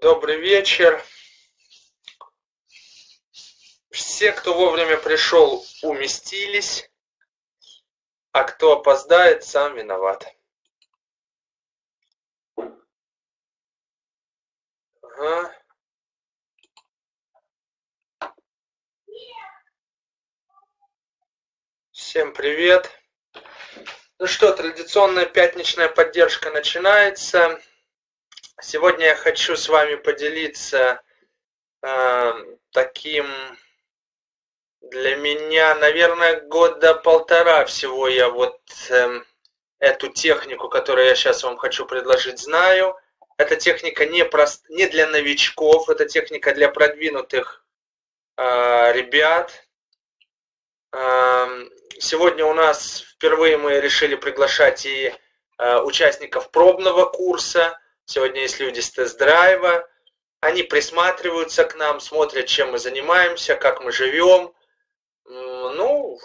Добрый вечер. Все, кто вовремя пришел, уместились, а кто опоздает, сам виноват. Ага. Всем привет. Ну что, традиционная пятничная поддержка начинается. Сегодня я хочу с вами поделиться э, таким для меня, наверное, года полтора всего я вот э, эту технику, которую я сейчас вам хочу предложить, знаю. Эта техника не, прост, не для новичков, это техника для продвинутых э, ребят. Э, сегодня у нас впервые мы решили приглашать и э, участников пробного курса – Сегодня есть люди с тест-драйва. Они присматриваются к нам, смотрят, чем мы занимаемся, как мы живем. Ну,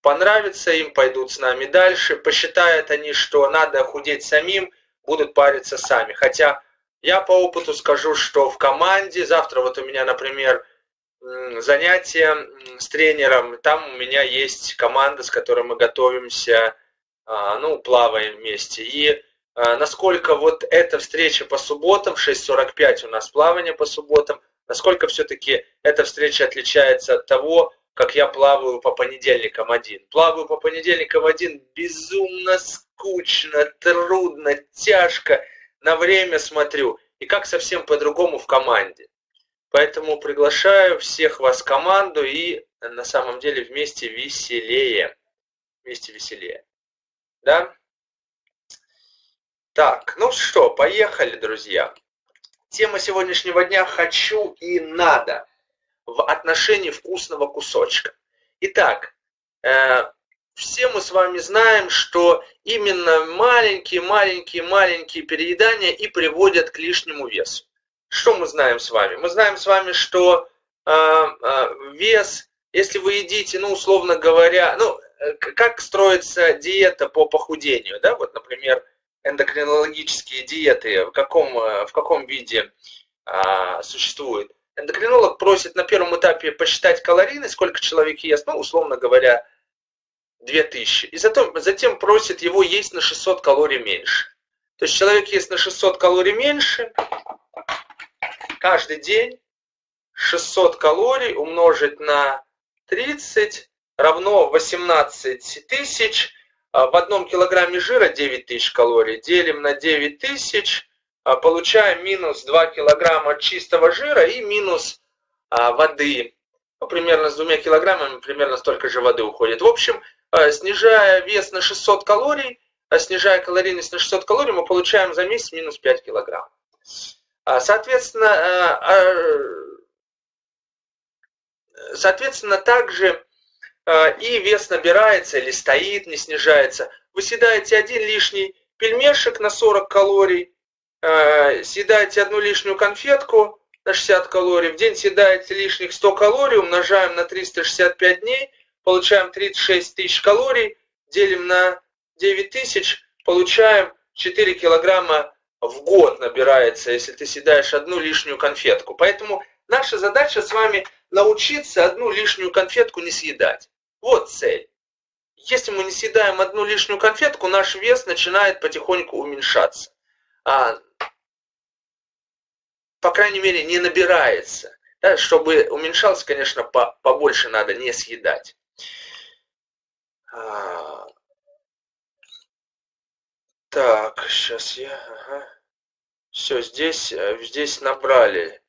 понравится им, пойдут с нами дальше. Посчитают они, что надо худеть самим, будут париться сами. Хотя я по опыту скажу, что в команде, завтра вот у меня, например, занятия с тренером, там у меня есть команда, с которой мы готовимся, а, ну, плаваем вместе. И насколько вот эта встреча по субботам, 6.45 у нас плавание по субботам, насколько все-таки эта встреча отличается от того, как я плаваю по понедельникам один. Плаваю по понедельникам один безумно скучно, трудно, тяжко, на время смотрю. И как совсем по-другому в команде. Поэтому приглашаю всех вас в команду и на самом деле вместе веселее. Вместе веселее. Да? Так, ну что, поехали, друзья. Тема сегодняшнего дня «Хочу и надо» в отношении вкусного кусочка. Итак, э, все мы с вами знаем, что именно маленькие-маленькие-маленькие переедания и приводят к лишнему весу. Что мы знаем с вами? Мы знаем с вами, что э, э, вес, если вы едите, ну, условно говоря, ну, э, как строится диета по похудению, да, вот, например, эндокринологические диеты в каком, э, в каком виде а, существуют. Эндокринолог просит на первом этапе посчитать калорийность, сколько человек ест, ну, условно говоря, 2000. И затем, затем просит его есть на 600 калорий меньше. То есть человек ест на 600 калорий меньше, каждый день 600 калорий умножить на 30 равно 18 тысяч в одном килограмме жира 9 тысяч калорий, делим на 9 тысяч, а, получаем минус 2 килограмма чистого жира и минус а, воды. Ну, примерно с двумя килограммами примерно столько же воды уходит. В общем, снижая вес на 600 калорий, снижая калорийность на 600 калорий, мы получаем за месяц минус 5 килограмм. Соответственно, соответственно, также а, и вес набирается или стоит, не снижается. Вы съедаете один лишний пельмешек на 40 калорий, а, съедаете одну лишнюю конфетку на 60 калорий, в день съедаете лишних 100 калорий, умножаем на 365 дней, получаем 36 тысяч калорий, делим на 9 тысяч, получаем 4 килограмма в год набирается, если ты съедаешь одну лишнюю конфетку. Поэтому наша задача с вами научиться одну лишнюю конфетку не съедать. Вот цель. Если мы не съедаем одну лишнюю конфетку, наш вес начинает потихоньку уменьшаться. А, по крайней мере, не набирается. Да, чтобы уменьшался, конечно, по, побольше надо не съедать. А, так, сейчас я... Ага. Все, здесь, э, здесь набрали.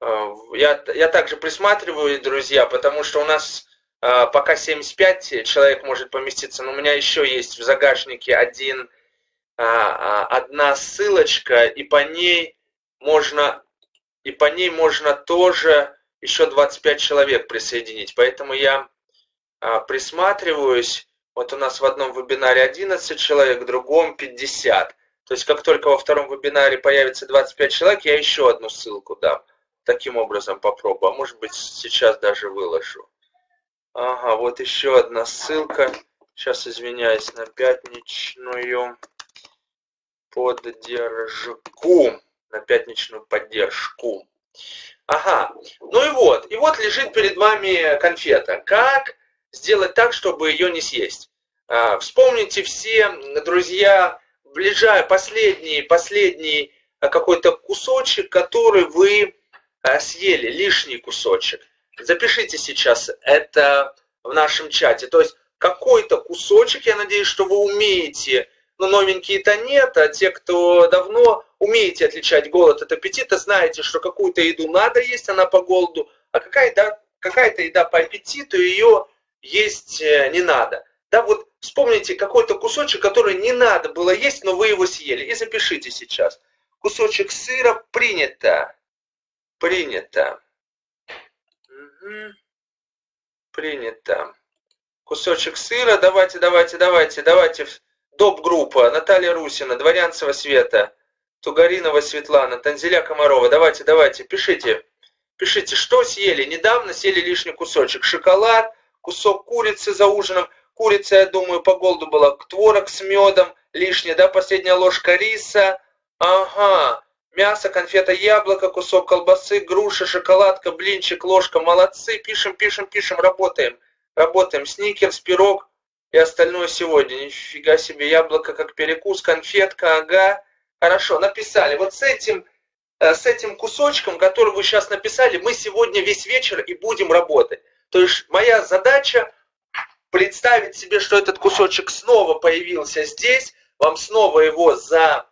А, я, я также присматриваю, друзья, потому что у нас пока 75 человек может поместиться, но у меня еще есть в загашнике один, а, а, одна ссылочка, и по ней можно, и по ней можно тоже еще 25 человек присоединить. Поэтому я присматриваюсь. Вот у нас в одном вебинаре 11 человек, в другом 50. То есть как только во втором вебинаре появится 25 человек, я еще одну ссылку дам. Таким образом попробую. А может быть сейчас даже выложу. Ага, вот еще одна ссылка. Сейчас извиняюсь на пятничную поддержку. на пятничную поддержку. Ага, ну и вот, и вот лежит перед вами конфета. Как сделать так, чтобы ее не съесть? А, вспомните все, друзья, ближай, последний, последний а, какой-то кусочек, который вы а, съели, лишний кусочек. Запишите сейчас это в нашем чате. То есть какой-то кусочек, я надеюсь, что вы умеете, но новенькие-то нет, а те, кто давно умеете отличать голод от аппетита, знаете, что какую-то еду надо есть, она по голоду, а какая-то какая еда по аппетиту, ее есть э, не надо. Да, вот вспомните какой-то кусочек, который не надо было есть, но вы его съели. И запишите сейчас. Кусочек сыра принято. Принято. Принято. Кусочек сыра. Давайте, давайте, давайте, давайте. Доп-группа. Наталья Русина, Дворянцева Света. Тугаринова Светлана, Танзеля Комарова. Давайте, давайте, пишите. Пишите, что съели. Недавно съели лишний кусочек. Шоколад, кусок курицы за ужином. Курица, я думаю, по голоду была. Творог с медом, лишняя, да, последняя ложка риса. Ага. Мясо, конфета, яблоко, кусок колбасы, груша, шоколадка, блинчик, ложка. Молодцы. Пишем, пишем, пишем, работаем. Работаем. Сникерс, пирог и остальное сегодня. Нифига себе, яблоко как перекус, конфетка, ага. Хорошо, написали. Вот с этим, э, с этим кусочком, который вы сейчас написали, мы сегодня весь вечер и будем работать. То есть моя задача представить себе, что этот кусочек снова появился здесь, вам снова его за...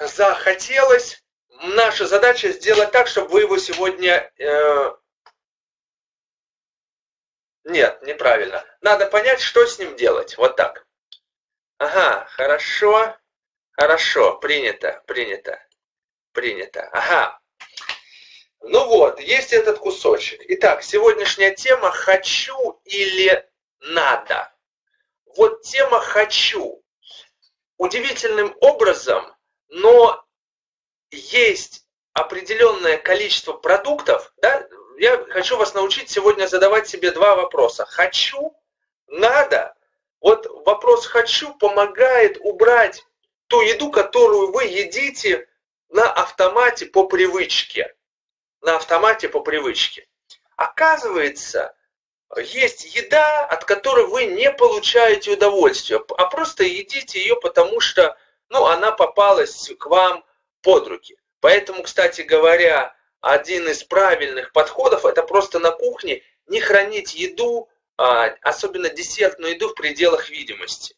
захотелось. Наша задача сделать так, чтобы вы его сегодня... Э... Нет, неправильно. Надо понять, что с ним делать. Вот так. Ага, хорошо. Хорошо, принято, принято, принято. Ага. Ну вот, есть этот кусочек. Итак, сегодняшняя тема «хочу» или «надо». Вот тема «хочу». Удивительным образом, но есть определенное количество продуктов, да, я хочу вас научить сегодня задавать себе два вопроса. Хочу, надо. Вот вопрос хочу помогает убрать ту еду, которую вы едите на автомате по привычке. На автомате по привычке. Оказывается, есть еда, от которой вы не получаете удовольствия, а просто едите ее, потому что ну, она попалась к вам под руки. Поэтому, кстати говоря, один из правильных подходов это просто на кухне не хранить еду, а, особенно десертную еду в пределах видимости.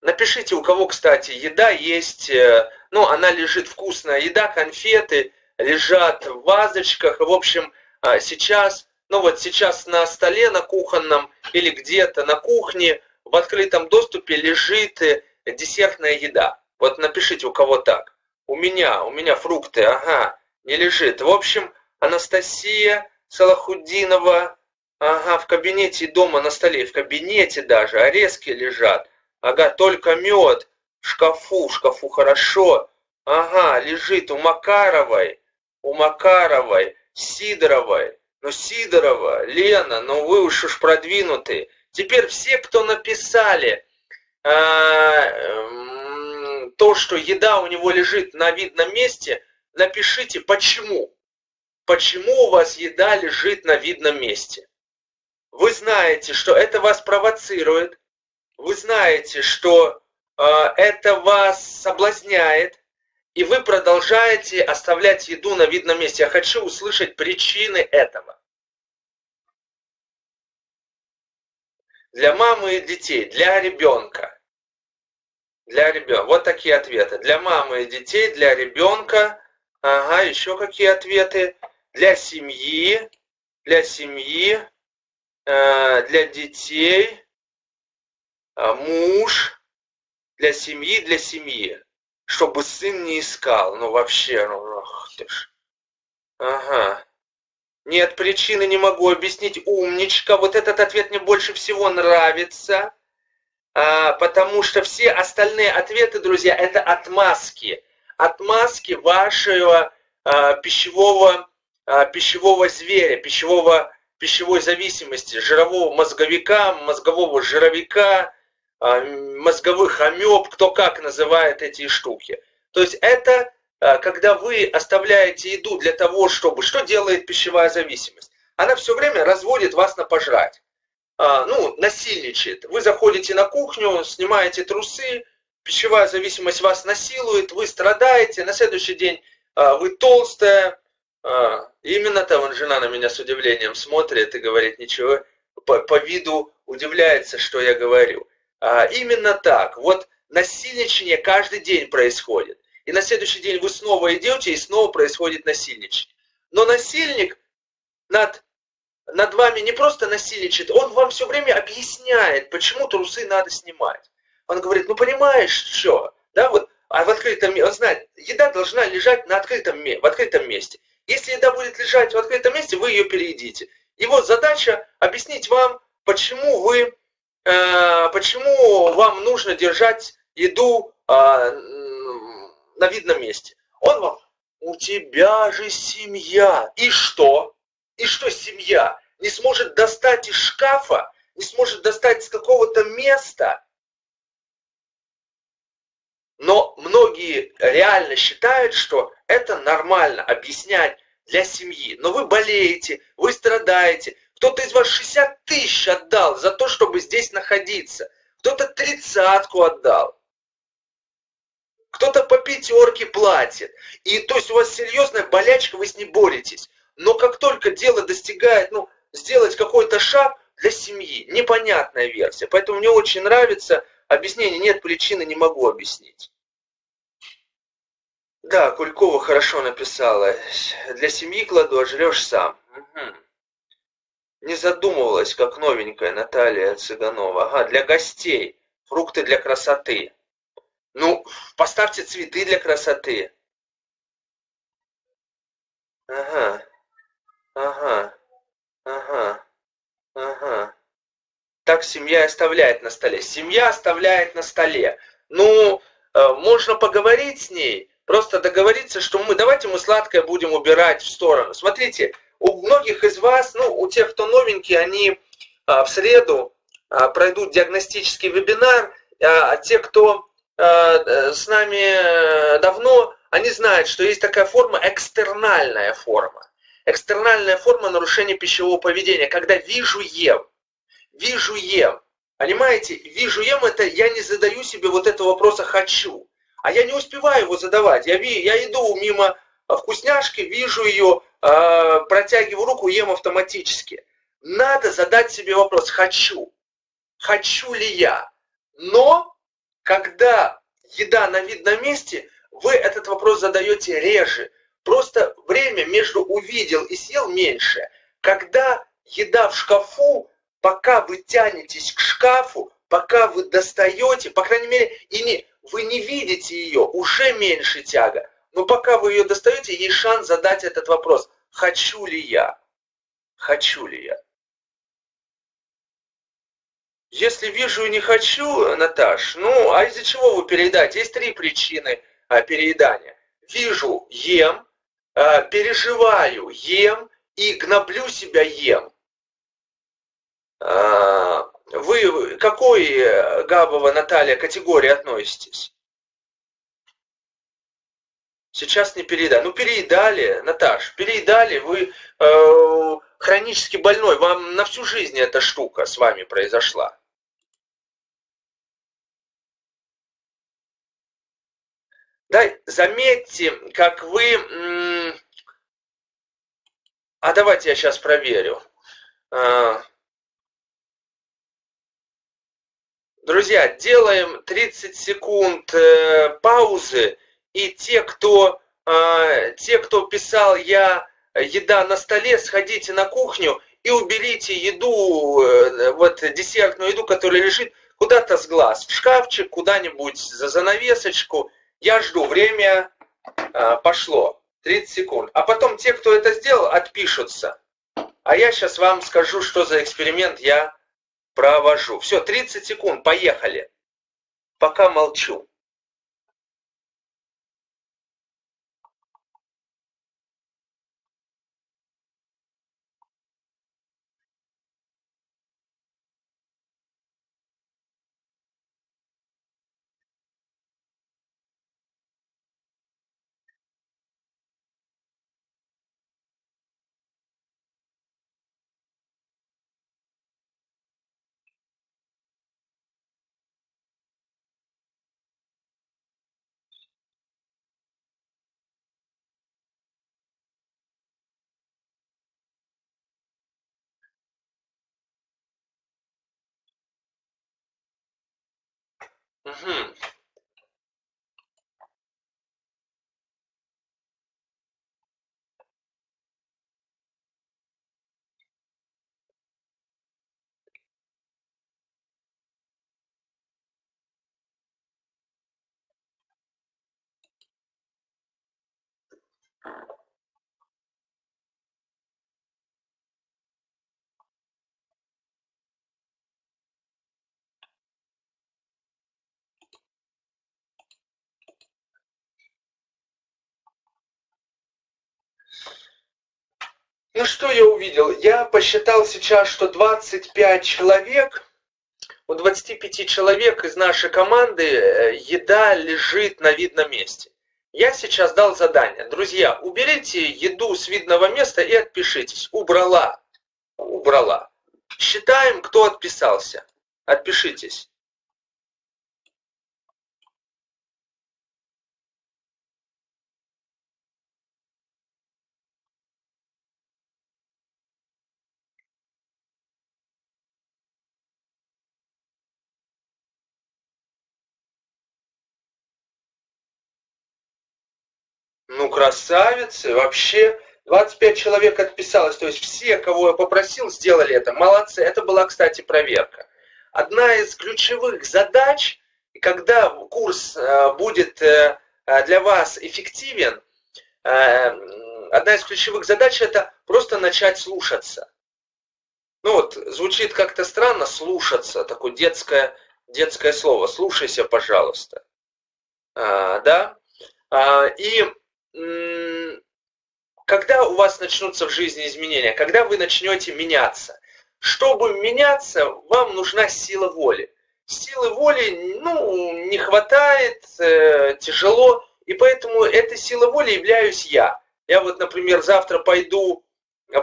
Напишите, у кого, кстати, еда есть, э, ну, она лежит вкусная еда, конфеты лежат в вазочках. В общем, а, сейчас, ну вот сейчас на столе на кухонном или где-то на кухне в открытом доступе лежит э, десертная еда. Вот напишите, у кого так. У меня, у меня фрукты, ага, не лежит. В общем, Анастасия Салахудинова, ага, в кабинете дома на столе, в кабинете даже, орезки лежат. Ага, только мед в шкафу, в шкафу хорошо. Ага, лежит у Макаровой, у Макаровой, Сидоровой. Ну, Сидорова, Лена, ну вы уж уж продвинутые. Теперь все, кто написали а, то, что еда у него лежит на видном месте, напишите, почему. Почему у вас еда лежит на видном месте? Вы знаете, что это вас провоцирует, вы знаете, что э, это вас соблазняет, и вы продолжаете оставлять еду на видном месте. Я хочу услышать причины этого. Для мамы и детей, для ребенка. Для ребенка. Вот такие ответы. Для мамы и детей, для ребенка. Ага, еще какие ответы? Для семьи, для семьи, э, для детей, а, муж для семьи, для семьи, чтобы сын не искал. Ну вообще, ну ах ты ж. Ага. Нет причины, не могу объяснить. Умничка. Вот этот ответ мне больше всего нравится. А, потому что все остальные ответы, друзья, это отмазки. Отмазки вашего а, пищевого, а, пищевого зверя, пищевого, пищевой зависимости, жирового мозговика, мозгового жировика, мозговых амеб, кто как называет эти штуки. То есть это когда вы оставляете еду для того, чтобы... Что делает пищевая зависимость? Она все время разводит вас на пожрать. Ну, насильничает. Вы заходите на кухню, снимаете трусы, пищевая зависимость вас насилует, вы страдаете, на следующий день вы толстая, а, именно там жена на меня с удивлением смотрит и говорит, ничего, по, по виду удивляется, что я говорю. А, именно так. Вот насильничание каждый день происходит. И на следующий день вы снова идете, и снова происходит насильничание. Но насильник над, над вами не просто насильничает, он вам все время объясняет, почему трусы надо снимать. Он говорит, ну понимаешь, что, да, вот, а в открытом он знает, еда должна лежать на открытом, в открытом месте. Если еда будет лежать в открытом месте, вы ее переедите. Вот задача объяснить вам, почему вы, э, почему вам нужно держать еду э, на видном месте. Он вам, у тебя же семья. И что? И что семья? Не сможет достать из шкафа, не сможет достать с какого-то места. Но многие реально считают, что это нормально объяснять для семьи. Но вы болеете, вы страдаете. Кто-то из вас 60 тысяч отдал за то, чтобы здесь находиться. Кто-то тридцатку отдал. Кто-то по пятерке платит. И то есть у вас серьезная болячка, вы с ней боретесь. Но как только дело достигает, ну, сделать какой-то шаг для семьи, непонятная версия. Поэтому мне очень нравится объяснение, нет причины, не могу объяснить. Да, Кулькова хорошо написала. Для семьи кладу, а жрешь сам. Угу. Не задумывалась, как новенькая Наталья Цыганова. Ага, для гостей. Фрукты для красоты. Ну, поставьте цветы для красоты. Ага, ага, ага, ага. Так семья оставляет на столе. Семья оставляет на столе. Ну, э, можно поговорить с ней, просто договориться, что мы, давайте мы сладкое будем убирать в сторону. Смотрите, у многих из вас, ну, у тех, кто новенький, они а, в среду а, пройдут диагностический вебинар, а, а те, кто с нами э, давно, они знают, что есть такая форма, экстернальная форма. Экстернальная форма нарушения пищевого поведения, когда вижу ем, вижу ем. Понимаете, вижу ем, это я не задаю себе вот этого вопроса «хочу». А я не успеваю его задавать. Я, я иду мимо вкусняшки, вижу ее, э, протягиваю руку, ем автоматически. Надо задать себе вопрос, хочу. Хочу ли я? Но, когда еда на видном месте, вы этот вопрос задаете реже. Просто время между увидел и съел меньше. Когда еда в шкафу, пока вы тянетесь к шкафу, пока вы достаете, по крайней мере, и не, вы не видите ее, уже меньше тяга. Но пока вы ее достаете, есть шанс задать этот вопрос. Хочу ли я? Хочу ли я? Если вижу и не хочу, Наташ, ну, а из-за чего вы переедаете? Есть три причины а, переедания. Вижу, ем, а, переживаю, ем и гноблю себя, ем. А, вы какой, э, Габова Наталья, категории относитесь? Сейчас не переедали. Ну, переедали, Наташ, переедали, вы э, хронически больной, вам на всю жизнь эта штука с вами произошла. Да, заметьте, как вы... А давайте я сейчас проверю. А, Друзья, делаем 30 секунд э, паузы, и те, кто, э, те, кто писал «я еда на столе», сходите на кухню и уберите еду, э, вот десертную еду, которая лежит куда-то с глаз, в шкафчик, куда-нибудь за занавесочку. Я жду, время э, пошло, 30 секунд. А потом те, кто это сделал, отпишутся. А я сейчас вам скажу, что за эксперимент я Провожу. Все, 30 секунд, поехали. Пока молчу. Угу. Ну что я увидел? Я посчитал сейчас, что 25 человек, у 25 человек из нашей команды э, еда лежит на видном месте. Я сейчас дал задание. Друзья, уберите еду с видного места и отпишитесь. Убрала. Убрала. Считаем, кто отписался. Отпишитесь. Ну, красавицы, вообще 25 человек отписалось, то есть все, кого я попросил, сделали это. Молодцы, это была, кстати, проверка. Одна из ключевых задач, когда курс э, будет э, для вас эффективен, э, одна из ключевых задач это просто начать слушаться. Ну вот, звучит как-то странно слушаться, такое детское, детское слово. Слушайся, пожалуйста. А, да? А, и когда у вас начнутся в жизни изменения, когда вы начнете меняться. Чтобы меняться, вам нужна сила воли. Силы воли, ну, не хватает, э, тяжело, и поэтому этой силой воли являюсь я. Я вот, например, завтра пойду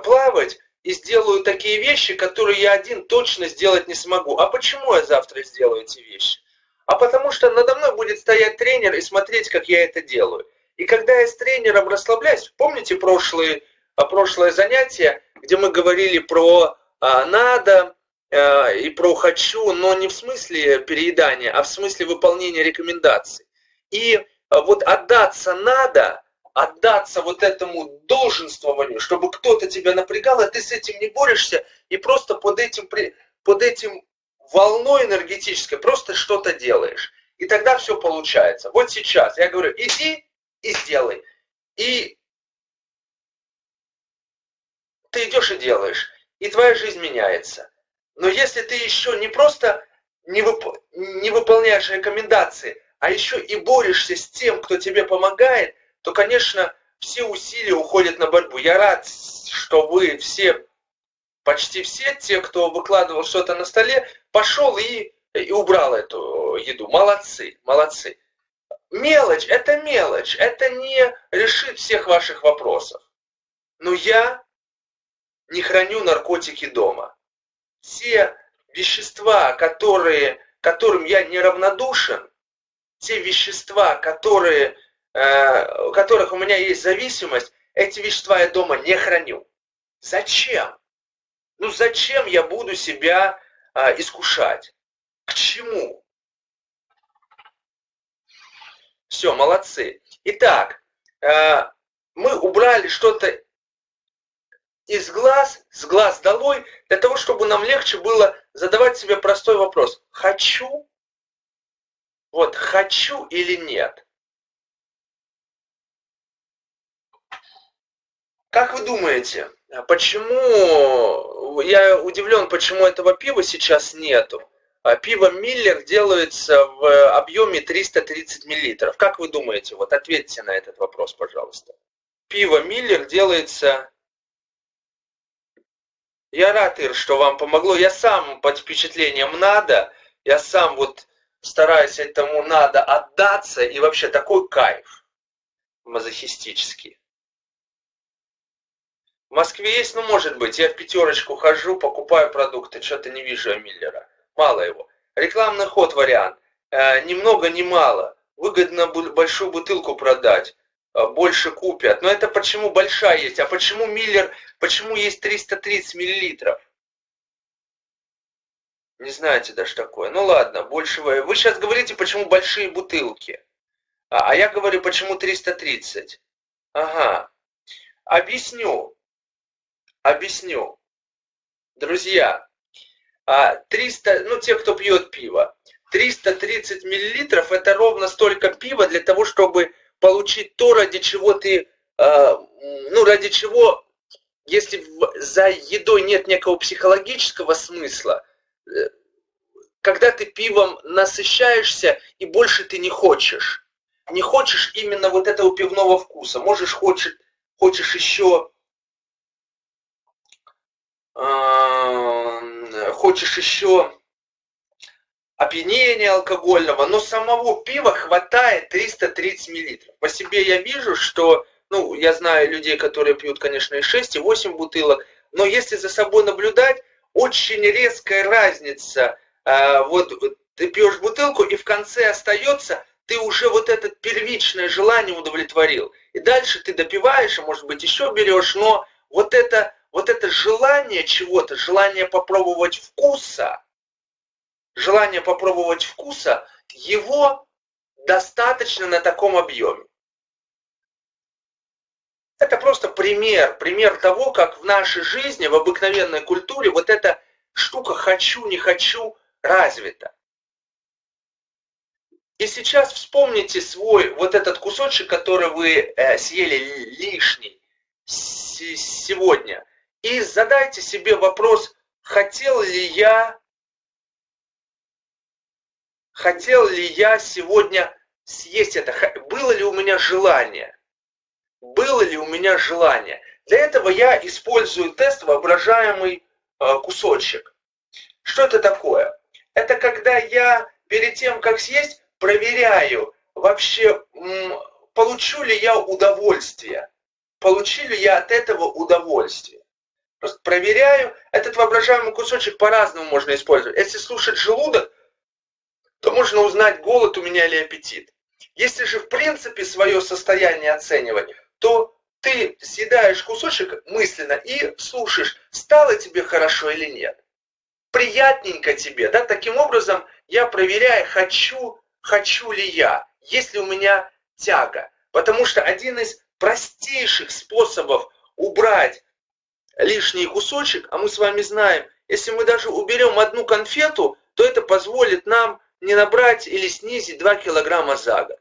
плавать и сделаю такие вещи, которые я один точно сделать не смогу. А почему я завтра сделаю эти вещи? А потому что надо мной будет стоять тренер и смотреть, как я это делаю. И когда я с тренером расслабляюсь, помните прошлые, а, прошлое занятие, где мы говорили про а, надо а, и про хочу, но не в смысле переедания, а в смысле выполнения рекомендаций. И а, вот отдаться надо, отдаться вот этому долженствованию, чтобы кто-то тебя напрягал, а ты с этим не борешься, и просто под этим, под этим волной энергетической просто что-то делаешь. И тогда все получается. Вот сейчас я говорю, иди и сделай. И ты идешь и делаешь, и твоя жизнь меняется. Но если ты еще не просто не, вып... не выполняешь рекомендации, а еще и борешься с тем, кто тебе помогает, то, конечно, все усилия уходят на борьбу. Я рад, что вы все, почти все, те, кто выкладывал что-то на столе, пошел и, и убрал эту еду. Молодцы, молодцы. Мелочь, это мелочь, это не решит всех ваших вопросов. Но я не храню наркотики дома. Те вещества, которые, которым я неравнодушен, те вещества, которые, э, у которых у меня есть зависимость, эти вещества я дома не храню. Зачем? Ну зачем я буду себя э, искушать? К чему? Все, молодцы. Итак, э, мы убрали что-то из глаз, с глаз долой, для того, чтобы нам легче было задавать себе простой вопрос. Хочу? Вот, хочу или нет? Как вы думаете, почему, я удивлен, почему этого пива сейчас нету? А пиво Миллер делается в объеме 330 миллилитров. Как вы думаете? Вот ответьте на этот вопрос, пожалуйста. Пиво Миллер делается... Я рад, Ир, что вам помогло. Я сам под впечатлением надо. Я сам вот стараюсь этому надо отдаться. И вообще такой кайф мазохистический. В Москве есть, ну может быть. Я в пятерочку хожу, покупаю продукты. Что-то не вижу Миллера мало его. Рекламный ход вариант. Э, ни много, ни мало. Выгодно большую бутылку продать. Э, больше купят. Но это почему большая есть. А почему Миллер, почему есть 330 миллилитров? Не знаете даже такое. Ну ладно, больше вы... Вы сейчас говорите, почему большие бутылки. А, а я говорю, почему 330. Ага. Объясню. Объясню. Друзья, 300, а, ну те, кто пьет пиво, 330 миллилитров это ровно столько пива для того, чтобы получить то, ради чего ты, а, ну ради чего, если за едой нет некого психологического смысла, э, когда ты пивом насыщаешься и больше ты не хочешь. Не хочешь именно вот этого пивного вкуса. Можешь, хочешь, хочешь еще э, хочешь еще опьянения алкогольного, но самого пива хватает 330 миллилитров. По себе я вижу, что, ну, я знаю людей, которые пьют, конечно, и 6, и 8 бутылок, но если за собой наблюдать, очень резкая разница. Э, вот ты пьешь бутылку, и в конце остается, ты уже вот это первичное желание удовлетворил. И дальше ты допиваешь, а может быть еще берешь, но вот это, вот это желание чего-то, желание попробовать вкуса, желание попробовать вкуса, его достаточно на таком объеме. Это просто пример, пример того, как в нашей жизни, в обыкновенной культуре вот эта штука «хочу, не хочу» развита. И сейчас вспомните свой вот этот кусочек, который вы э, съели лишний сегодня. И задайте себе вопрос, хотел ли я, хотел ли я сегодня съесть это, было ли у меня желание, было ли у меня желание. Для этого я использую тест воображаемый э, кусочек. Что это такое? Это когда я перед тем, как съесть, проверяю вообще, получу ли я удовольствие, получу ли я от этого удовольствие. Просто проверяю, этот воображаемый кусочек по-разному можно использовать. Если слушать желудок, то можно узнать, голод у меня или аппетит. Если же в принципе свое состояние оценивать, то ты съедаешь кусочек мысленно и слушаешь, стало тебе хорошо или нет. Приятненько тебе, да, таким образом я проверяю, хочу хочу ли я, есть ли у меня тяга. Потому что один из простейших способов убрать лишний кусочек, а мы с вами знаем, если мы даже уберем одну конфету, то это позволит нам не набрать или снизить 2 килограмма за год.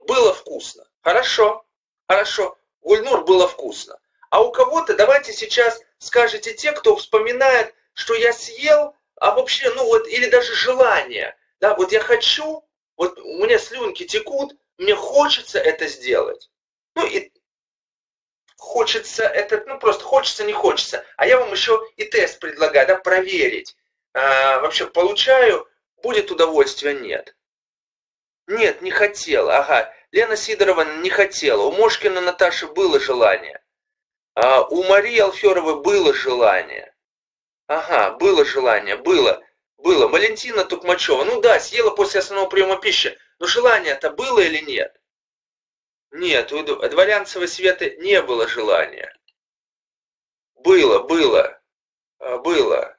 Было вкусно. Хорошо, хорошо. Гульнур было вкусно. А у кого-то, давайте сейчас скажете те, кто вспоминает, что я съел, а вообще, ну вот, или даже желание. Да, вот я хочу, вот у меня слюнки текут, мне хочется это сделать. Ну и хочется это, ну просто хочется, не хочется. А я вам еще и тест предлагаю, да, проверить. А, вообще получаю, будет удовольствие, нет. Нет, не хотела, ага. Лена Сидорова не хотела. У Мошкина Наташи было желание. А у Марии Алферовой было желание. Ага, было желание, было. Было. Валентина Тукмачева, ну да, съела после основного приема пищи. Но желание-то было или нет? Нет, у Дворянцевой Светы не было желания. Было, было, а, было.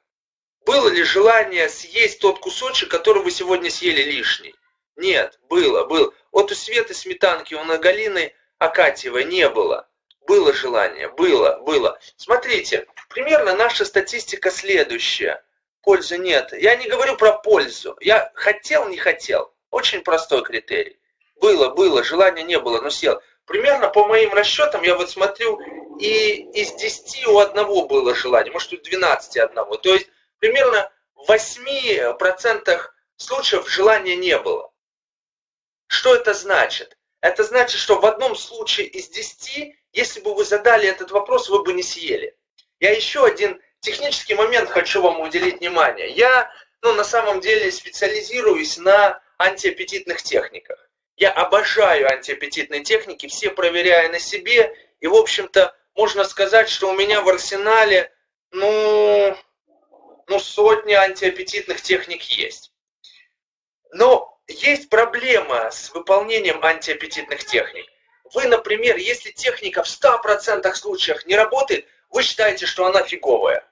Было ли желание съесть тот кусочек, который вы сегодня съели лишний? Нет, было, было. Вот у Светы Сметанки, у Галины Акатьевой не было. Было желание, было, было. Смотрите, примерно наша статистика следующая пользы нет. Я не говорю про пользу. Я хотел, не хотел. Очень простой критерий. Было, было, желания не было, но сел. Примерно по моим расчетам, я вот смотрю, и из 10 у одного было желание, может, у 12 одного. То есть примерно в 8% случаев желания не было. Что это значит? Это значит, что в одном случае из 10, если бы вы задали этот вопрос, вы бы не съели. Я еще один технический момент хочу вам уделить внимание. Я, ну, на самом деле специализируюсь на антиаппетитных техниках. Я обожаю антиаппетитные техники, все проверяю на себе. И, в общем-то, можно сказать, что у меня в арсенале, ну, ну, сотни антиаппетитных техник есть. Но есть проблема с выполнением антиаппетитных техник. Вы, например, если техника в 100% случаях не работает, вы считаете, что она фиговая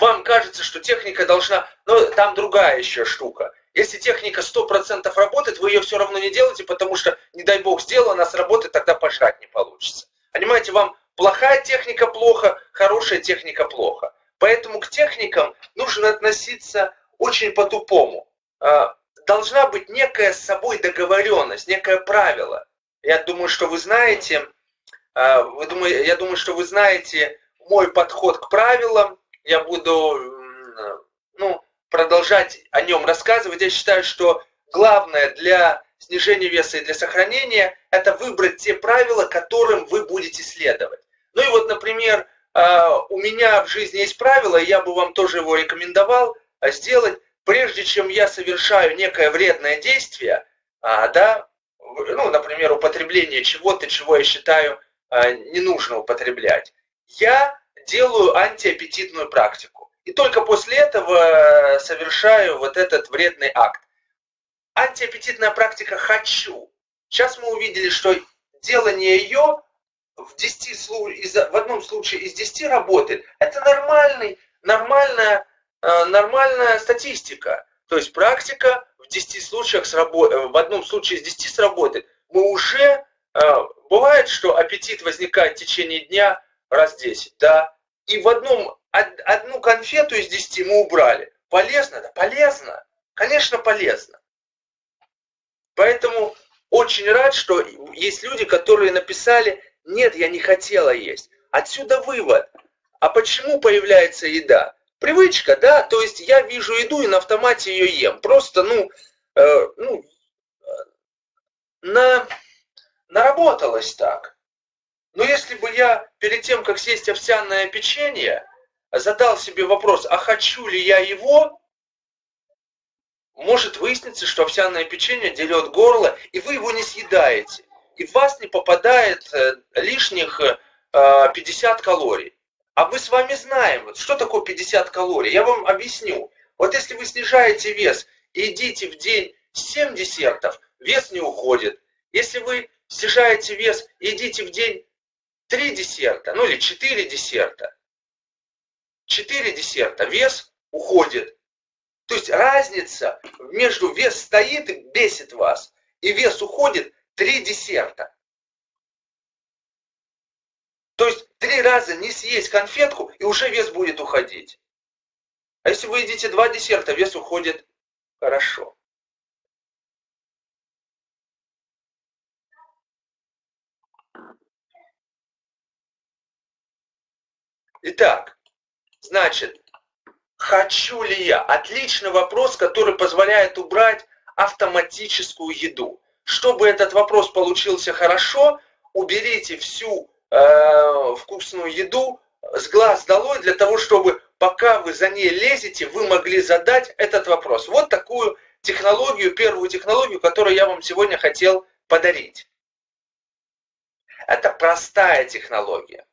вам кажется, что техника должна... Но там другая еще штука. Если техника 100% работает, вы ее все равно не делаете, потому что, не дай бог, сделала, она сработает, тогда пожрать не получится. Понимаете, вам плохая техника плохо, хорошая техника плохо. Поэтому к техникам нужно относиться очень по-тупому. А, должна быть некая с собой договоренность, некое правило. Я думаю, что вы знаете, а, вы думаю, я думаю, что вы знаете мой подход к правилам. Я буду ну, продолжать о нем рассказывать. Я считаю, что главное для снижения веса и для сохранения – это выбрать те правила, которым вы будете следовать. Ну и вот, например, а, у меня в жизни есть правило, я бы вам тоже его рекомендовал а, сделать, прежде чем я совершаю некое вредное действие, а, да, ну, например, употребление чего-то, чего я считаю не нужно употреблять, я делаю антиаппетитную практику. И только после этого совершаю вот этот вредный акт. Антиаппетитная практика «хочу». Сейчас мы увидели, что делание ее в, 10, в одном случае из 10 работает. Это нормальный, нормальная, э, нормальная статистика. То есть практика в 10 случаях сработ... Э, в одном случае из 10 сработает. Мы уже... Э, бывает, что аппетит возникает в течение дня раз 10, да? И в одном, одну конфету из 10 мы убрали. Полезно? Да, полезно. Конечно, полезно. Поэтому очень рад, что есть люди, которые написали нет, я не хотела есть. Отсюда вывод. А почему появляется еда? Привычка, да? То есть я вижу еду и на автомате ее ем. Просто, ну, э, ну на, наработалось так. Но если бы я перед тем, как съесть овсяное печенье, задал себе вопрос, а хочу ли я его, может выясниться, что овсяное печенье дерет горло, и вы его не съедаете и в вас не попадает э, лишних 50 э, калорий. А мы с вами знаем, что такое 50 калорий. Я вам объясню. Вот если вы снижаете вес и едите в день 7 десертов, вес не уходит. Если вы снижаете вес и едите в день 3 десерта, ну или 4 десерта, 4 десерта, вес уходит. То есть разница между вес стоит и бесит вас, и вес уходит, три десерта. То есть три раза не съесть конфетку, и уже вес будет уходить. А если вы едите два десерта, вес уходит хорошо. Итак, значит, хочу ли я? Отличный вопрос, который позволяет убрать автоматическую еду. Чтобы этот вопрос получился хорошо, уберите всю э, вкусную еду с глаз долой для того, чтобы пока вы за ней лезете, вы могли задать этот вопрос. Вот такую технологию, первую технологию, которую я вам сегодня хотел подарить. Это простая технология.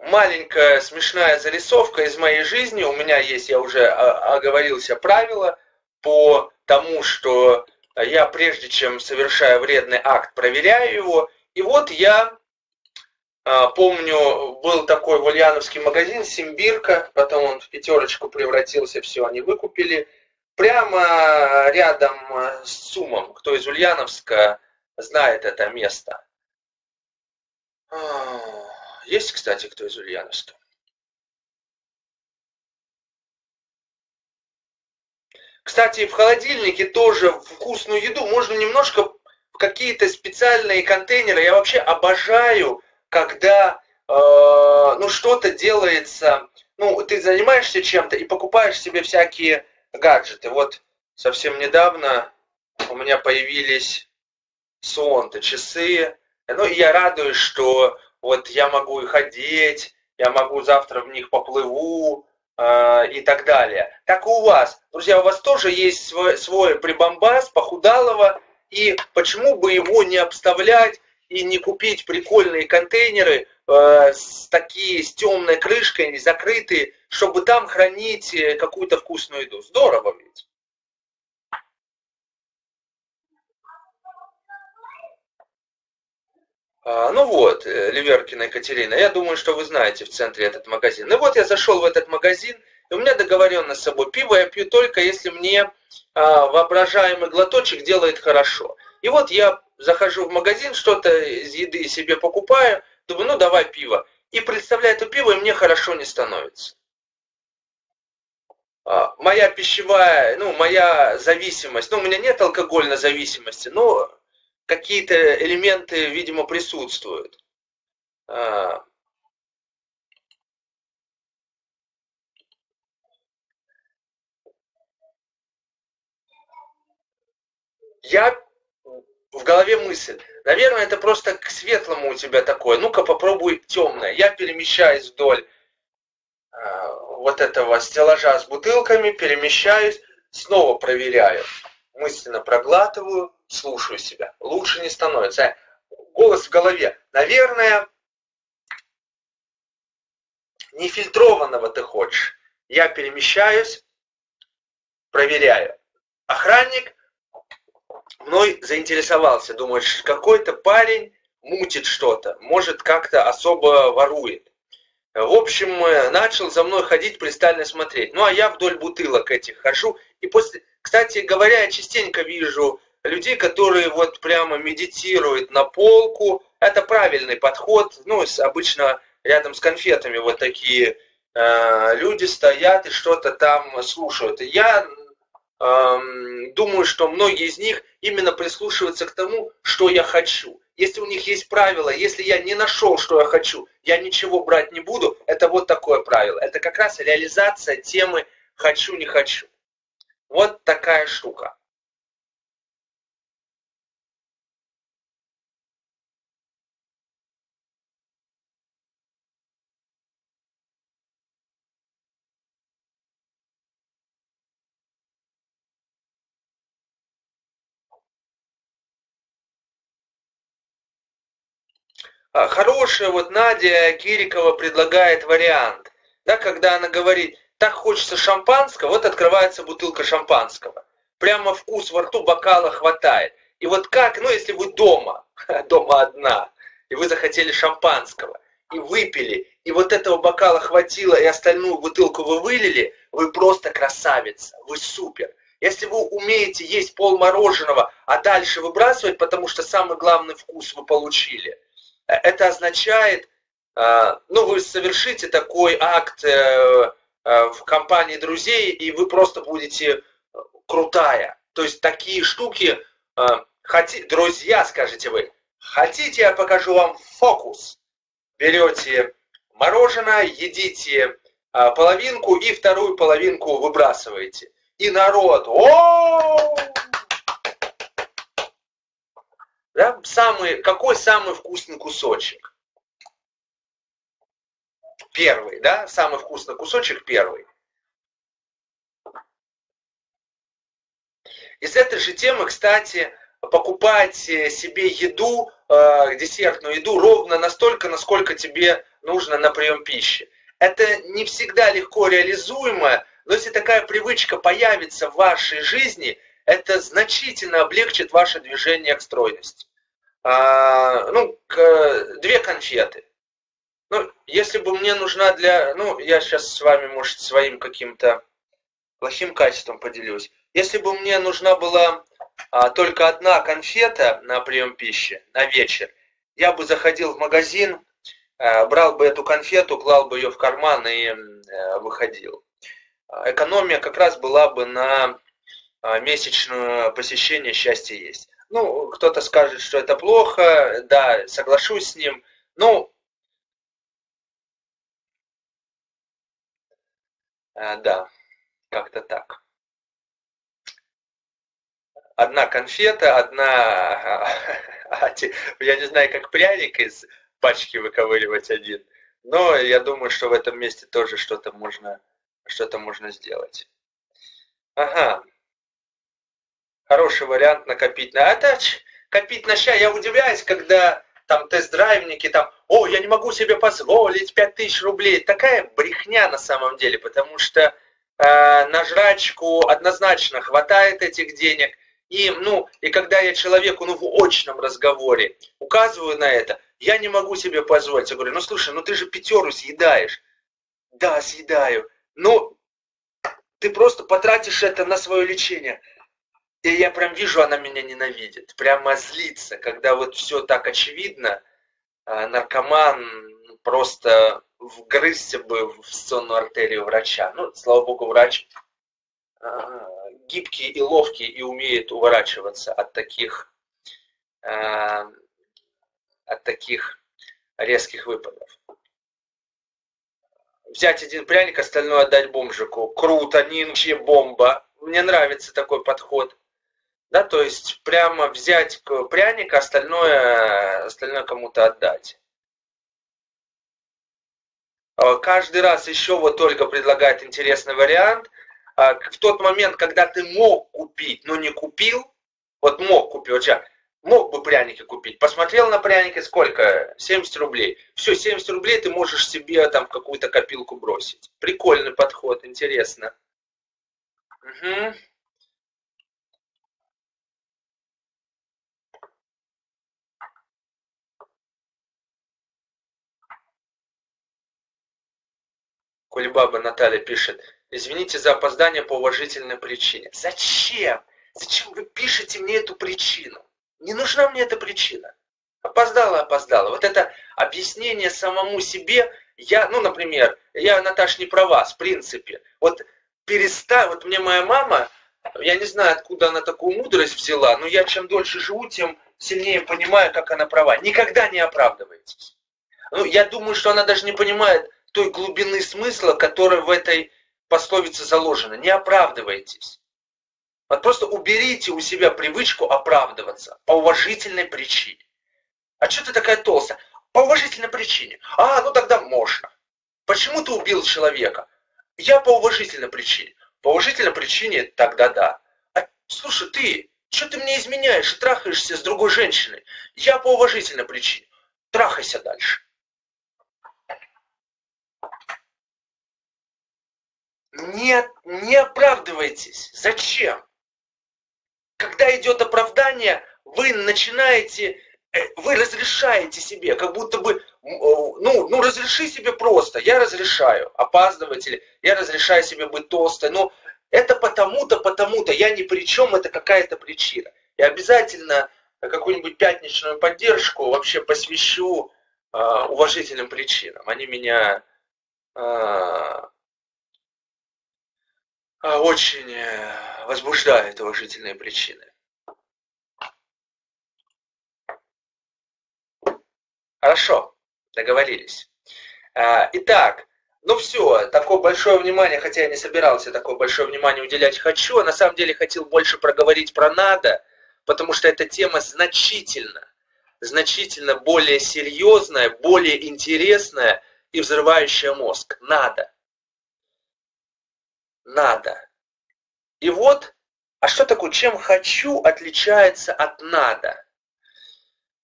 Маленькая смешная зарисовка из моей жизни. У меня есть, я уже оговорился, правила – по тому, что я прежде чем совершаю вредный акт, проверяю его. И вот я а, помню, был такой Ульяновский магазин Симбирка, потом он в пятерочку превратился, все, они выкупили. Прямо рядом с Сумом, кто из Ульяновска знает это место. Есть, кстати, кто из Ульяновска? Кстати, в холодильнике тоже вкусную еду можно немножко в какие-то специальные контейнеры. Я вообще обожаю, когда э, ну что-то делается, ну ты занимаешься чем-то и покупаешь себе всякие гаджеты. Вот совсем недавно у меня появились сонты, часы. Ну и я радуюсь, что вот я могу их одеть, я могу завтра в них поплыву, а, и так далее. Так и у вас. Друзья, у вас тоже есть свой, свой прибамбас похудалого, и почему бы его не обставлять и не купить прикольные контейнеры э, с такие с темной крышкой, закрытые, чтобы там хранить э, какую-то вкусную еду. Здорово ведь. А, ну вот, э, Ливеркина Екатерина, я думаю, что вы знаете в центре этот магазин. Ну вот я зашел в этот магазин, и у меня договоренность с собой. Пиво я пью только, если мне а, воображаемый глоточек делает хорошо. И вот я захожу в магазин, что-то из еды себе покупаю, думаю, ну давай пиво. И представляю это пиво, и мне хорошо не становится. А, моя пищевая, ну, моя зависимость, ну, у меня нет алкогольной зависимости, но какие-то элементы, видимо, присутствуют. А, я в голове мысль. Наверное, это просто к светлому у тебя такое. Ну-ка попробуй темное. Я перемещаюсь вдоль э, вот этого стеллажа с бутылками, перемещаюсь, снова проверяю. Мысленно проглатываю, слушаю себя. Лучше не становится. Голос в голове. Наверное, нефильтрованного ты хочешь. Я перемещаюсь, проверяю. Охранник мной заинтересовался. Думает, какой-то парень мутит что-то, может как-то особо ворует. В общем, начал за мной ходить, пристально смотреть. Ну, а я вдоль бутылок этих хожу. И после, кстати говоря, я частенько вижу людей, которые вот прямо медитируют на полку. Это правильный подход. Ну, обычно рядом с конфетами вот такие э, люди стоят и что-то там слушают. Я э, думаю, что многие из них именно прислушиваются к тому, что я хочу. Если у них есть правило, если я не нашел, что я хочу, я ничего брать не буду, это вот такое правило. Это как раз реализация темы «хочу-не хочу». Вот такая штука. А, хорошая вот Надя Кирикова предлагает вариант, да, когда она говорит, так хочется шампанского, вот открывается бутылка шампанского. Прямо вкус во рту бокала хватает. И вот как, ну если вы дома, дома одна, и вы захотели шампанского, и выпили, и вот этого бокала хватило, и остальную бутылку вы вылили, вы просто красавица, вы супер. Если вы умеете есть пол мороженого, а дальше выбрасывать, потому что самый главный вкус вы получили – это означает, а, ну, вы совершите такой акт э, э, в компании друзей, и вы просто будете крутая. То есть такие штуки, э, хоти, друзья, скажете вы, хотите, я покажу вам фокус. Берете мороженое, едите половинку и вторую половинку выбрасываете. И народ, о Да? Самый, какой самый вкусный кусочек? Первый, да? Самый вкусный кусочек первый. Из этой же темы, кстати, покупать себе еду, э, десертную еду ровно настолько, насколько тебе нужно на прием пищи. Это не всегда легко реализуемо, но если такая привычка появится в вашей жизни, это значительно облегчит ваше движение к стройности а, ну, к, две конфеты. Ну, если бы мне нужна для... Ну, я сейчас с вами, может, своим каким-то плохим качеством поделюсь. Если бы мне нужна была а, только одна конфета на прием пищи на вечер, я бы заходил в магазин, а, брал бы эту конфету, клал бы ее в карман и а, выходил. Экономия как раз была бы на а, месячное посещение «Счастье есть». Ну, кто-то скажет, что это плохо, да, соглашусь с ним. Ну, да, как-то так. Одна конфета, одна, я не знаю, как пряник из пачки выковыривать один. Но я думаю, что в этом месте тоже что-то можно, что-то можно сделать. Ага, хороший вариант накопить на... Это копить на ща, я удивляюсь, когда там тест-драйвники там, о, я не могу себе позволить 5000 рублей. Такая брехня на самом деле, потому что э, на жрачку однозначно хватает этих денег. И, ну, и когда я человеку ну, в очном разговоре указываю на это, я не могу себе позволить. Я говорю, ну слушай, ну ты же пятеру съедаешь. Да, съедаю. Ну, ты просто потратишь это на свое лечение. И я прям вижу, она меня ненавидит. Прямо злится, когда вот все так очевидно. А наркоман просто вгрызся бы в сонную артерию врача. Ну, слава богу, врач а, гибкий и ловкий и умеет уворачиваться от таких, а, от таких резких выпадов. Взять один пряник, остальное отдать бомжику. Круто, нинче, бомба. Мне нравится такой подход. Да, то есть прямо взять пряник, остальное, остальное кому-то отдать. А, каждый раз еще вот только предлагает интересный вариант. А, в тот момент, когда ты мог купить, но не купил, вот мог купить, вот сейчас, мог бы пряники купить, посмотрел на пряники, сколько? 70 рублей. Все, 70 рублей ты можешь себе там какую-то копилку бросить. Прикольный подход, интересно. Угу. Кулебаба Наталья пишет, извините за опоздание по уважительной причине. Зачем? Зачем вы пишете мне эту причину? Не нужна мне эта причина. Опоздала, опоздала. Вот это объяснение самому себе, я, ну, например, я, Наташ, не про вас, в принципе. Вот перестань, вот мне моя мама, я не знаю, откуда она такую мудрость взяла, но я чем дольше живу, тем сильнее понимаю, как она права. Никогда не оправдывайтесь. Ну, я думаю, что она даже не понимает, той глубины смысла, которая в этой пословице заложена. Не оправдывайтесь. Вот просто уберите у себя привычку оправдываться по уважительной причине. А что ты такая толстая? По уважительной причине. А, ну тогда можно. Почему ты убил человека? Я по уважительной причине. По уважительной причине тогда да. А, слушай, ты, что ты мне изменяешь трахаешься с другой женщиной? Я по уважительной причине. Трахайся дальше. Не, не оправдывайтесь. Зачем? Когда идет оправдание, вы начинаете, э, вы разрешаете себе, как будто бы, ну, ну разреши себе просто, я разрешаю опаздывать или я разрешаю себе быть толстой, но это потому-то, потому-то, я ни при чем, это какая-то причина. И обязательно какую-нибудь пятничную поддержку вообще посвящу э, уважительным причинам. Они меня э, очень э, возбуждают уважительные причины. Хорошо, договорились. А, итак, ну все, такое большое внимание, хотя я не собирался такое большое внимание уделять хочу, а на самом деле хотел больше проговорить про надо, потому что эта тема значительно, значительно более серьезная, более интересная и взрывающая мозг. Надо надо. И вот, а что такое, чем хочу отличается от надо?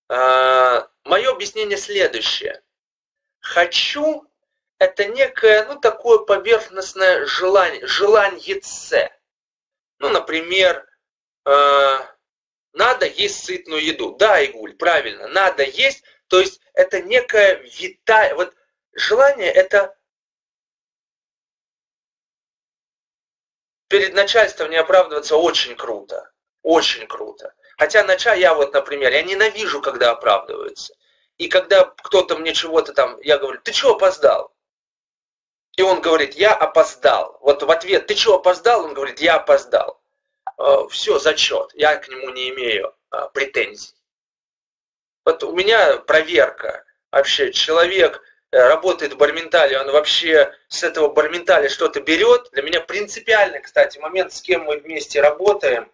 А, мое объяснение следующее. Хочу – это некое, ну, такое поверхностное желание, желание С. Ну, например, э, надо есть сытную еду. Да, Игуль, правильно, надо есть, то есть это некое витая, вот желание – это перед начальством не оправдываться очень круто. Очень круто. Хотя нача я вот, например, я ненавижу, когда оправдываются. И когда кто-то мне чего-то там, я говорю, ты чего опоздал? И он говорит, я опоздал. Вот в ответ, ты чего опоздал? Он говорит, я опоздал. «Э, Все, зачет. Я к нему не имею а, претензий. Вот у меня проверка. Вообще, человек Э, работает в Барментале, он вообще с этого Барменталя что-то берет. Для меня принципиальный, кстати, момент, с кем мы вместе работаем,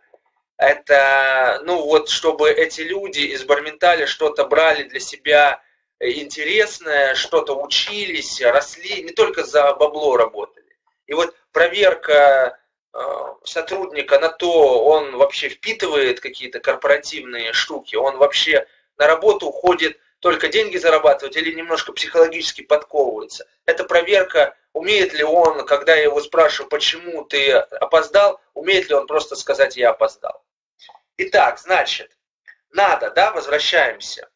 это, ну вот, чтобы эти люди из Барменталя что-то брали для себя интересное, что-то учились, росли, не только за бабло работали. И вот проверка э, сотрудника на то, он вообще впитывает какие-то корпоративные штуки, он вообще на работу уходит только деньги зарабатывать или немножко психологически подковывается. Это проверка, умеет ли он, когда я его спрашиваю, почему ты опоздал, умеет ли он просто сказать «я опоздал». Итак, значит, надо, да, возвращаемся.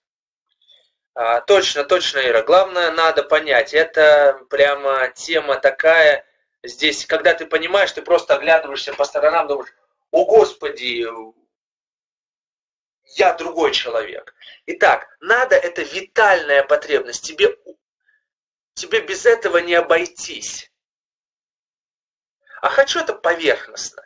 А, точно, точно, Ира. Главное, надо понять. Это прямо тема такая. Здесь, когда ты понимаешь, ты просто оглядываешься по сторонам, думаешь, о Господи, я другой человек. Итак, надо это витальная потребность. Тебе, тебе без этого не обойтись. А хочу это поверхностное.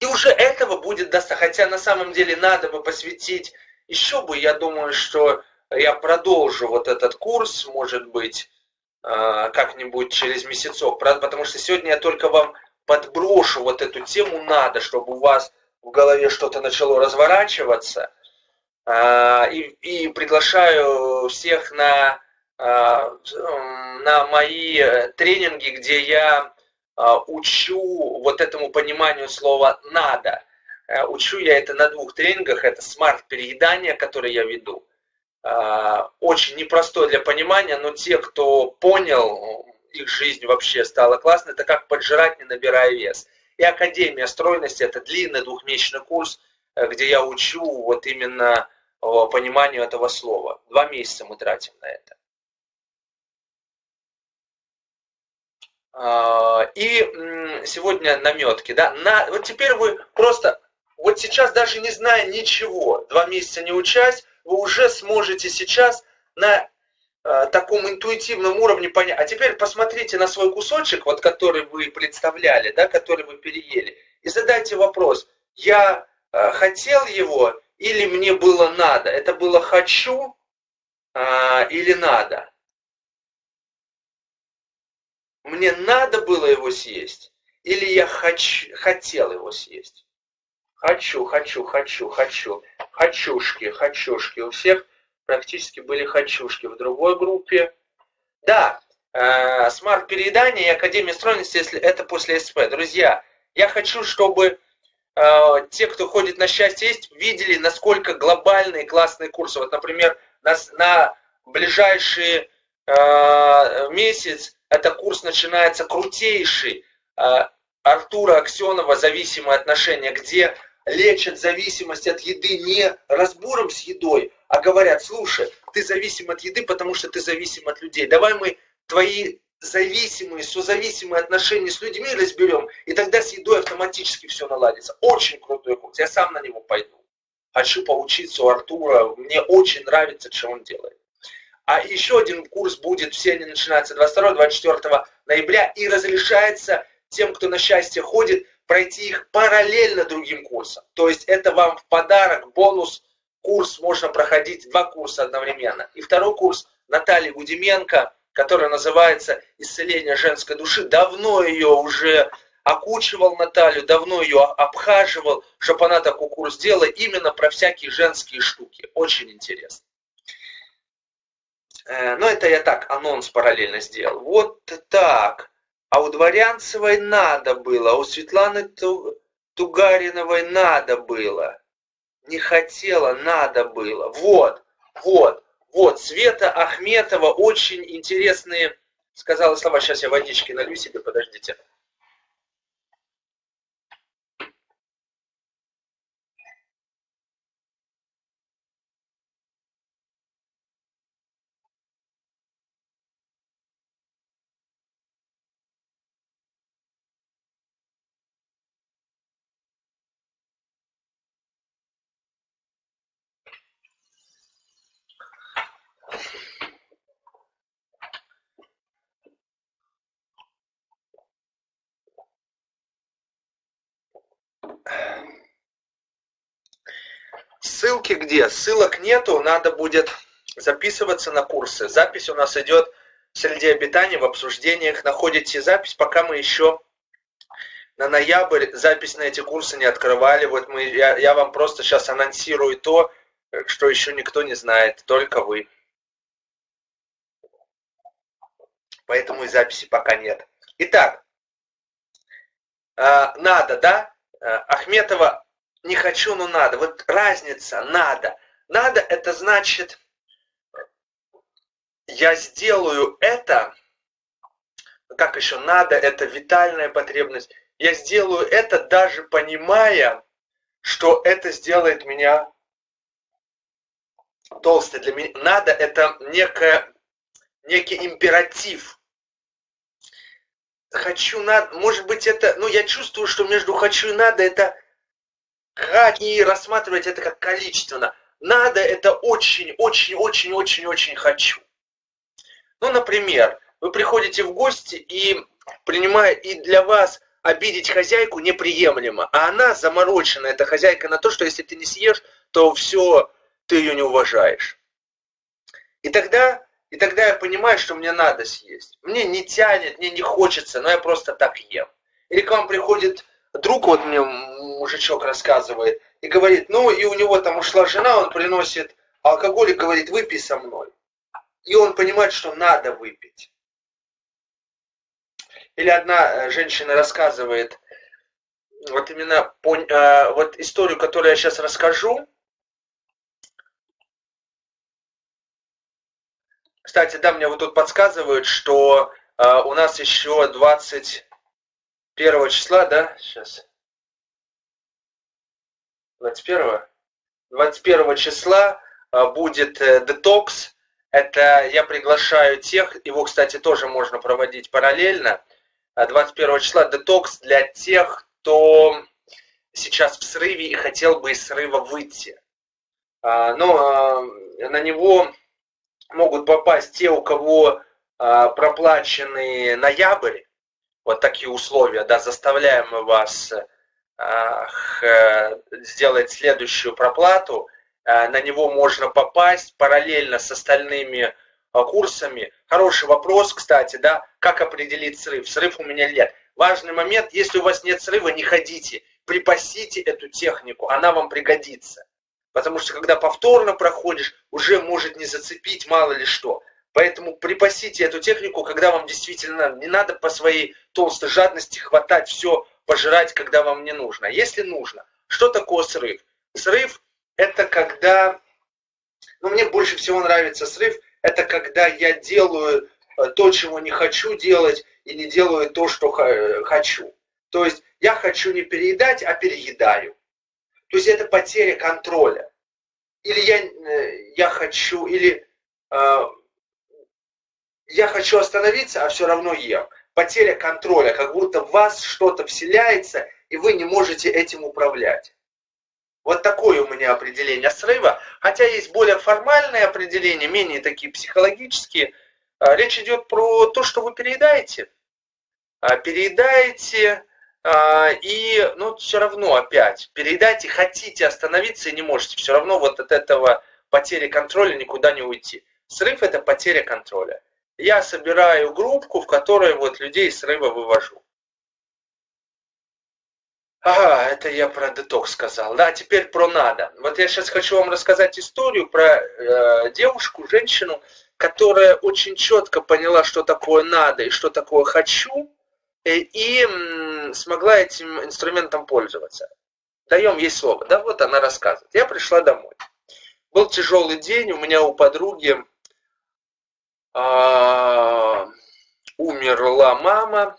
И уже этого будет достаточно. Хотя на самом деле надо бы посвятить еще бы, я думаю, что я продолжу вот этот курс, может быть, а, как-нибудь через месяцок, потому что сегодня я только вам подброшу вот эту тему надо, чтобы у вас в голове что-то начало разворачиваться. А, и, и приглашаю всех на, а, на мои тренинги, где я а, учу вот этому пониманию слова «надо». Э, учу я это на двух тренингах. Это смарт-переедание, которое я веду. Очень непростой для понимания, но те, кто понял, их жизнь вообще стала классной, это как поджирать, не набирая вес. И Академия стройности – это длинный двухмесячный курс, э, где я учу вот именно пониманию этого слова. Два месяца мы тратим на это. А, и сегодня наметки, да, на, вот теперь вы просто, вот сейчас даже не зная ничего, два месяца не учась, вы уже сможете сейчас на таком интуитивном уровне понять. А теперь посмотрите на свой кусочек, вот который вы представляли, да, который вы переели, и задайте вопрос, я э, хотел его или мне было надо? Это было хочу э, или надо? Мне надо было его съесть, или я хочу, хотел его съесть? Хочу, хочу, хочу, хочу. Хочушки, хочушки. У всех практически были хочушки. В другой группе. Да, э, смарт-переедание и Академия стройности, если это после СП. Друзья, я хочу, чтобы э, те, кто ходит на счастье есть, видели, насколько глобальные классные курсы. Вот, например, на, на ближайший э, месяц это курс начинается крутейший а, Артура Аксенова «Зависимые отношения», где лечат зависимость от еды не разбором с едой, а говорят, слушай, ты зависим от еды, потому что ты зависим от людей. Давай мы твои зависимые, созависимые отношения с людьми разберем, и тогда с едой автоматически все наладится. Очень крутой курс, я сам на него пойду. Хочу поучиться у Артура, мне очень нравится, что он делает. А еще один курс будет, все они начинаются 22-24 ноября и разрешается тем, кто на счастье ходит, пройти их параллельно другим курсам. То есть это вам в подарок, бонус, курс можно проходить, два курса одновременно. И второй курс Натальи Гудименко, который называется «Исцеление женской души». Давно ее уже окучивал Наталью, давно ее обхаживал, чтобы она такой курс делала именно про всякие женские штуки. Очень интересно. Э, ну, это я так, анонс параллельно сделал. Вот так. А у Дворянцевой надо было, а у Светланы Тугариновой надо было. Не хотела, надо было. Вот, вот, вот. Света Ахметова очень интересные, сказала слова. Сейчас я водички налью себе, подождите. Ссылки где? Ссылок нету, надо будет записываться на курсы. Запись у нас идет среди обитаний в обсуждениях. Находите запись, пока мы еще на ноябрь запись на эти курсы не открывали. Вот мы, я, я вам просто сейчас анонсирую то, что еще никто не знает, только вы. Поэтому и записи пока нет. Итак, э, надо, да? Э, Ахметова не хочу, но надо. Вот разница, надо. Надо это значит, я сделаю это, как еще надо, это витальная потребность. Я сделаю это даже понимая, что это сделает меня толстый для меня. Надо это некое, некий императив. Хочу, надо, может быть это, ну я чувствую, что между хочу и надо это как и рассматривать это как количественно. Надо это очень, очень, очень, очень, очень хочу. Ну, например, вы приходите в гости и принимая, и для вас обидеть хозяйку неприемлемо, а она заморочена, эта хозяйка, на то, что если ты не съешь, то все, ты ее не уважаешь. И тогда, и тогда я понимаю, что мне надо съесть. Мне не тянет, мне не хочется, но я просто так ем. Или к вам приходит друг, вот мне мужичок рассказывает, и говорит, ну и у него там ушла жена, он приносит алкоголь и говорит, выпей со мной. И он понимает, что надо выпить. Или одна э, женщина рассказывает, вот именно э, вот историю, которую я сейчас расскажу. Кстати, да, мне вот тут подсказывают, что э, у нас еще 21 числа, да, сейчас, 21 21 числа будет детокс. Это я приглашаю тех, его, кстати, тоже можно проводить параллельно. 21 числа детокс для тех, кто сейчас в срыве и хотел бы из срыва выйти. А, но а, на него могут попасть те, у кого а, проплаченный ноябрь, вот такие условия, да, заставляем вас сделать следующую проплату, на него можно попасть параллельно с остальными курсами. Хороший вопрос, кстати, да, как определить срыв? Срыв у меня нет. Важный момент, если у вас нет срыва, не ходите. Припасите эту технику, она вам пригодится. Потому что когда повторно проходишь, уже может не зацепить мало ли что. Поэтому припасите эту технику, когда вам действительно не надо по своей толстой жадности хватать все, пожирать, когда вам не нужно. А если нужно, что такое срыв? Срыв это когда, ну мне больше всего нравится срыв, это когда я делаю э, то, чего не хочу делать, и не делаю то, что хочу. То есть я хочу не переедать, а переедаю. То есть это потеря контроля. Или я, э, я хочу, или э, я хочу остановиться, а все равно ем. Потеря контроля, как будто в вас что-то вселяется, и вы не можете этим управлять. Вот такое у меня определение срыва. Хотя есть более формальные определения, менее такие психологические. А, речь идет про то, что вы переедаете. А, переедаете, а, и ну, все равно опять, переедаете, хотите остановиться и не можете. Все равно вот от этого потери контроля никуда не уйти. Срыв это потеря контроля. Я собираю группку, в которой вот людей срыва вывожу. Ага, это я про детокс сказал. Да, теперь про надо. Вот я сейчас хочу вам рассказать историю про э, девушку, женщину, которая очень четко поняла, что такое надо и что такое хочу, и, э, и м, смогла этим инструментом пользоваться. Даем ей слово. Да, вот она рассказывает. Я пришла домой. Был тяжелый день, у меня у подруги э, умерла мама,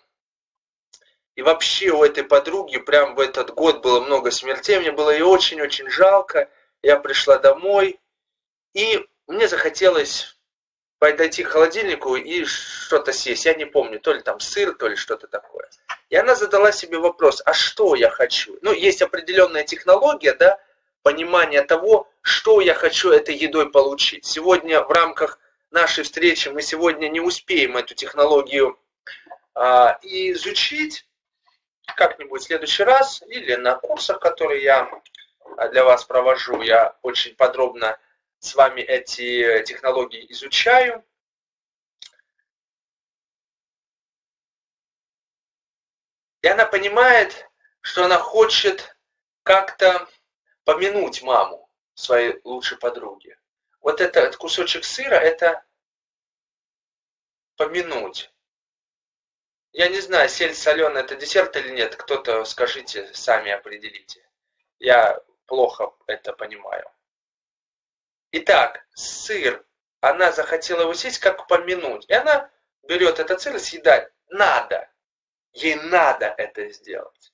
и вообще у этой подруги прям в этот год было много смертей. Мне было ее очень-очень жалко. Я пришла домой. И мне захотелось подойти к холодильнику и что-то съесть. Я не помню, то ли там сыр, то ли что-то такое. И она задала себе вопрос, а что я хочу? Ну, есть определенная технология, да, понимание того, что я хочу этой едой получить. Сегодня в рамках нашей встречи мы сегодня не успеем эту технологию а, изучить, как-нибудь в следующий раз или на курсах, которые я а, для вас провожу, я очень подробно с вами эти технологии изучаю. И она понимает, что она хочет как-то помянуть маму своей лучшей подруги. Вот этот кусочек сыра – это помянуть. Я не знаю, сель соленая это десерт или нет. Кто-то скажите, сами определите. Я плохо это понимаю. Итак, сыр. Она захотела его съесть, как помянуть. И она берет этот сыр и съедает. Надо. Ей надо это сделать.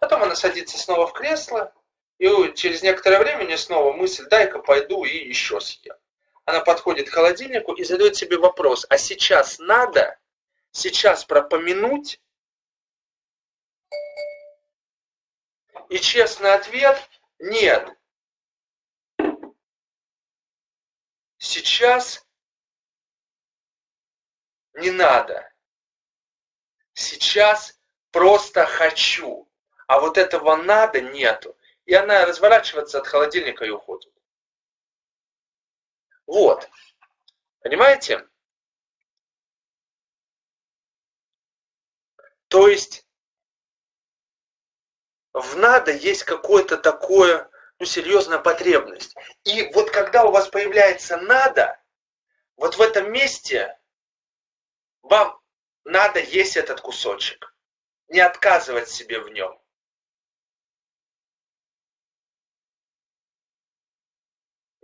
Потом она садится снова в кресло И через некоторое время мне снова мысль, дай-ка пойду и еще съем. Она подходит к холодильнику и задает себе вопрос, а сейчас надо, сейчас пропомянуть? И честный ответ – нет. Сейчас не надо. Сейчас просто хочу. А вот этого надо нету. И она разворачивается от холодильника и уходит. Вот. Понимаете? То есть в надо есть какое-то такое, ну, серьезная потребность. И вот когда у вас появляется надо, вот в этом месте вам надо есть этот кусочек. Не отказывать себе в нем.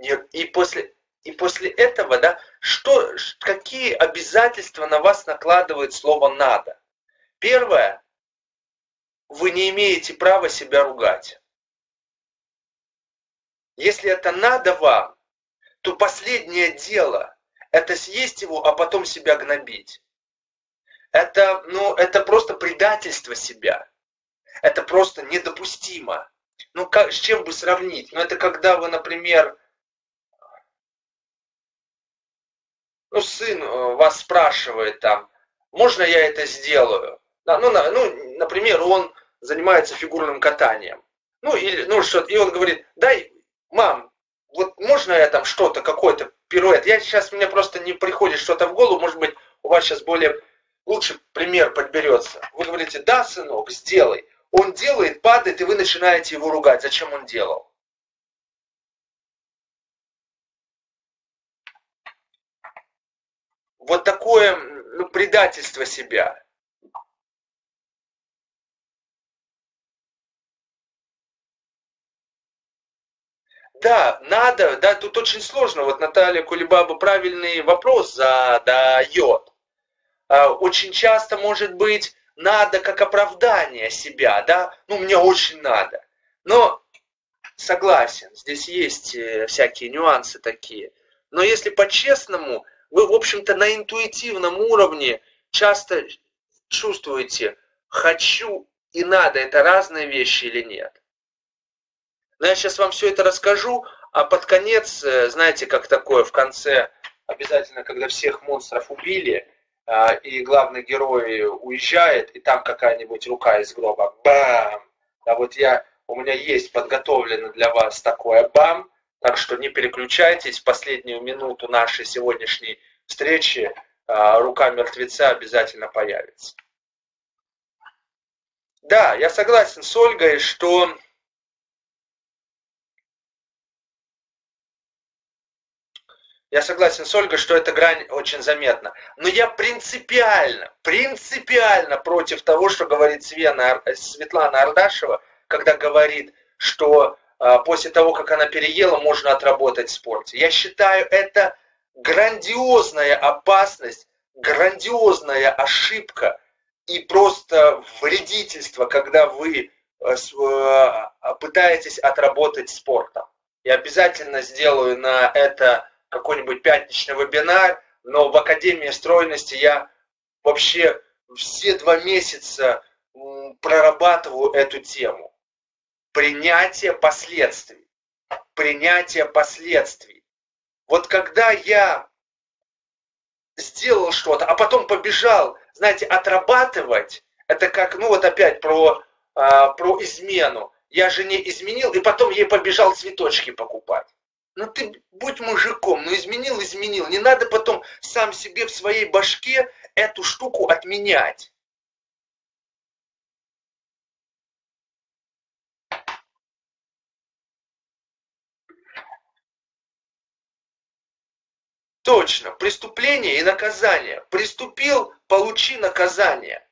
И после, и после этого, да, что, какие обязательства на вас накладывает слово «надо»? Первое, вы не имеете права себя ругать. Если это надо вам, то последнее дело – это съесть его, а потом себя гнобить. Это, ну, это просто предательство себя. Это просто недопустимо. Ну, как, с чем бы сравнить? Ну, это когда вы, например, ну, сын э, вас спрашивает там, можно я это сделаю? Ну, ну, например, он занимается фигурным катанием. Ну, или, ну, что и он говорит, дай, мам, вот можно я там что-то, какой-то пируэт? Я сейчас, мне просто не приходит что-то в голову, может быть, у вас сейчас более лучший пример подберется. Вы говорите, да, сынок, сделай. Он делает, падает, и вы начинаете его ругать. Зачем он делал? Вот такое ну, предательство себя. Да, надо, да, тут очень сложно. Вот Наталья Кулебаба правильный вопрос задает. А, очень часто может быть надо как оправдание себя, да, ну мне очень надо. Но согласен, здесь есть э, всякие нюансы такие. Но если по-честному, вы, в общем-то, на интуитивном уровне часто чувствуете, хочу и надо, это разные вещи или нет. Но я сейчас вам все это расскажу, а под конец, э, знаете, как такое, в конце, обязательно, когда всех монстров убили, а, и главный герой уезжает, и там какая-нибудь рука из гроба, бам! А вот я, у меня есть подготовлено для вас такое бам, так что не переключайтесь, последнюю минуту нашей сегодняшней встречи а, рука мертвеца обязательно появится. Да, я согласен с Ольгой, что Я согласен с Ольгой, что эта грань очень заметна. Но я принципиально, принципиально против того, что говорит Свена, Светлана Ардашева, когда говорит, что после того, как она переела, можно отработать в спорте. Я считаю, это грандиозная опасность, грандиозная ошибка и просто вредительство, когда вы э, э, пытаетесь отработать спортом. Я обязательно сделаю на это какой-нибудь пятничный вебинар, но в Академии стройности я вообще все два месяца прорабатываю эту тему принятие последствий. Принятие последствий. Вот когда я сделал что-то, а потом побежал, знаете, отрабатывать, это как, ну вот опять про, а, про измену. Я жене изменил, и потом ей побежал цветочки покупать. Ну ты будь мужиком, ну изменил, изменил. Не надо потом сам себе в своей башке эту штуку отменять. Точно, преступление и наказание. Приступил, получи наказание.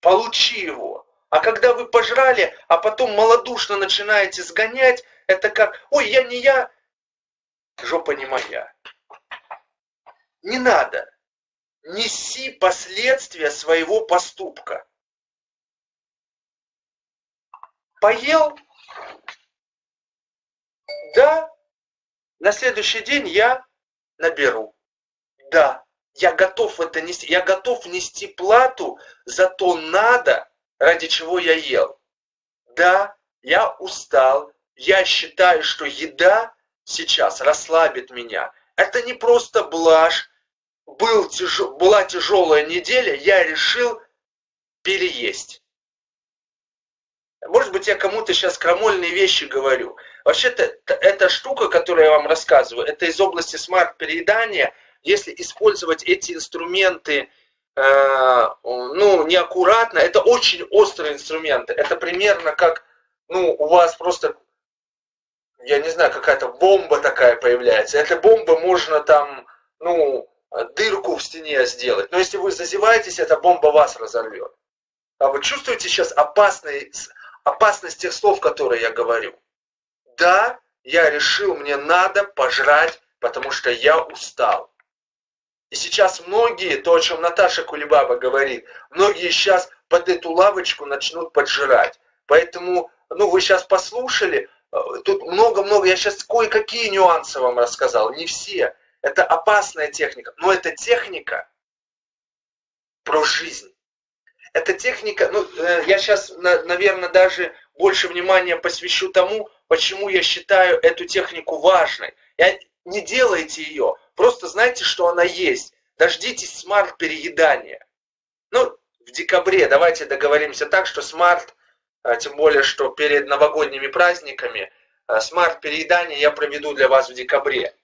Получи его. А когда вы пожрали, а потом малодушно начинаете сгонять, это как, ой, я не я, жопа не моя. Не надо. Неси последствия своего поступка. Поел, Да, на следующий день я наберу. Да, я готов это нести, я готов нести плату за то надо, ради чего я ел. Да, я устал, я считаю, что еда сейчас расслабит меня. Это не просто блажь, был тяж... была тяжелая неделя, я решил переесть. Может быть, я кому-то сейчас крамольные вещи говорю. Вообще-то, эта штука, которую я вам рассказываю, это из области смарт-переедания. Если использовать эти инструменты, э, ну, неаккуратно, это очень острые инструменты. Это примерно как, ну, у вас просто, я не знаю, какая-то бомба такая появляется. Эта бомба можно там, ну, дырку в стене сделать. Но если вы зазеваетесь, эта бомба вас разорвет. А вы чувствуете сейчас опасность, опасность тех слов, которые я говорю? Да, я решил, мне надо пожрать, потому что я устал. И сейчас многие, то, о чем Наташа Кулебаба говорит, многие сейчас под эту лавочку начнут поджирать. Поэтому, ну, вы сейчас послушали, э, тут много-много, я сейчас кое-какие нюансы вам рассказал, не все. Это опасная техника, но это техника про жизнь. Это техника, ну, э, я сейчас, наверное, даже больше внимания посвящу тому, почему я считаю эту технику важной. Я, не делайте ее, просто знайте, что она есть. Дождитесь smart-переедания. Ну, в декабре давайте договоримся так, что smart, а, тем более, что перед новогодними праздниками, а, smart-переедание я проведу для вас в декабре.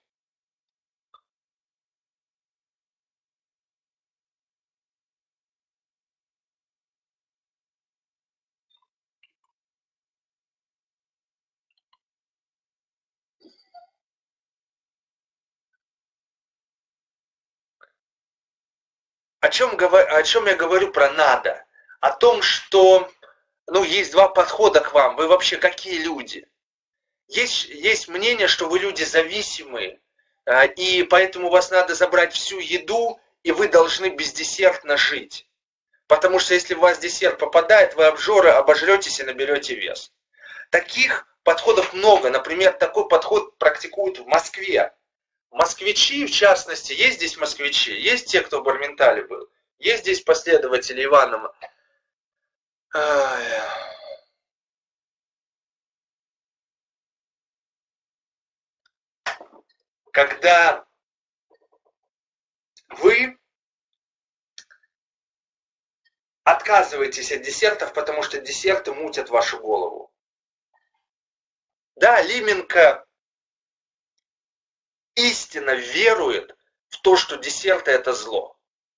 О чем, о чем я говорю про надо? О том, что ну, есть два подхода к вам. Вы вообще какие люди? Есть, есть мнение, что вы люди зависимые, а, и поэтому вас надо забрать всю еду, и вы должны бездесертно жить. Потому что если у вас десерт попадает, вы обжоры, обожретесь и наберете вес. Таких подходов много. Например, такой подход практикуют в Москве. Москвичи, в частности, есть здесь москвичи, есть те, кто в Барментале был, есть здесь последователи Иванова. Когда вы отказываетесь от десертов, потому что десерты мутят вашу голову. Да, Лименко истинно верует в то, что десерты это зло.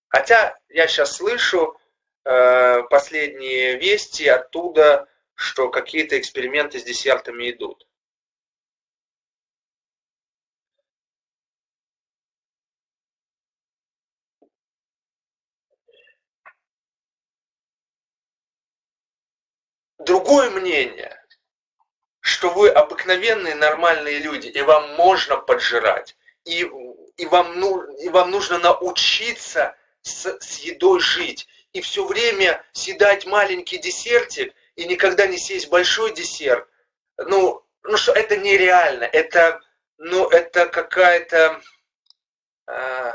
Хотя я сейчас слышу э, последние вести оттуда, что какие-то эксперименты с десертами идут. Другое мнение что вы обыкновенные нормальные люди, и вам можно поджирать, и, и, вам, ну, и вам нужно научиться с, с едой жить, и все время съедать маленький десертик, и никогда не съесть большой десерт, ну, ну что это нереально, это, ну, это какая-то, э,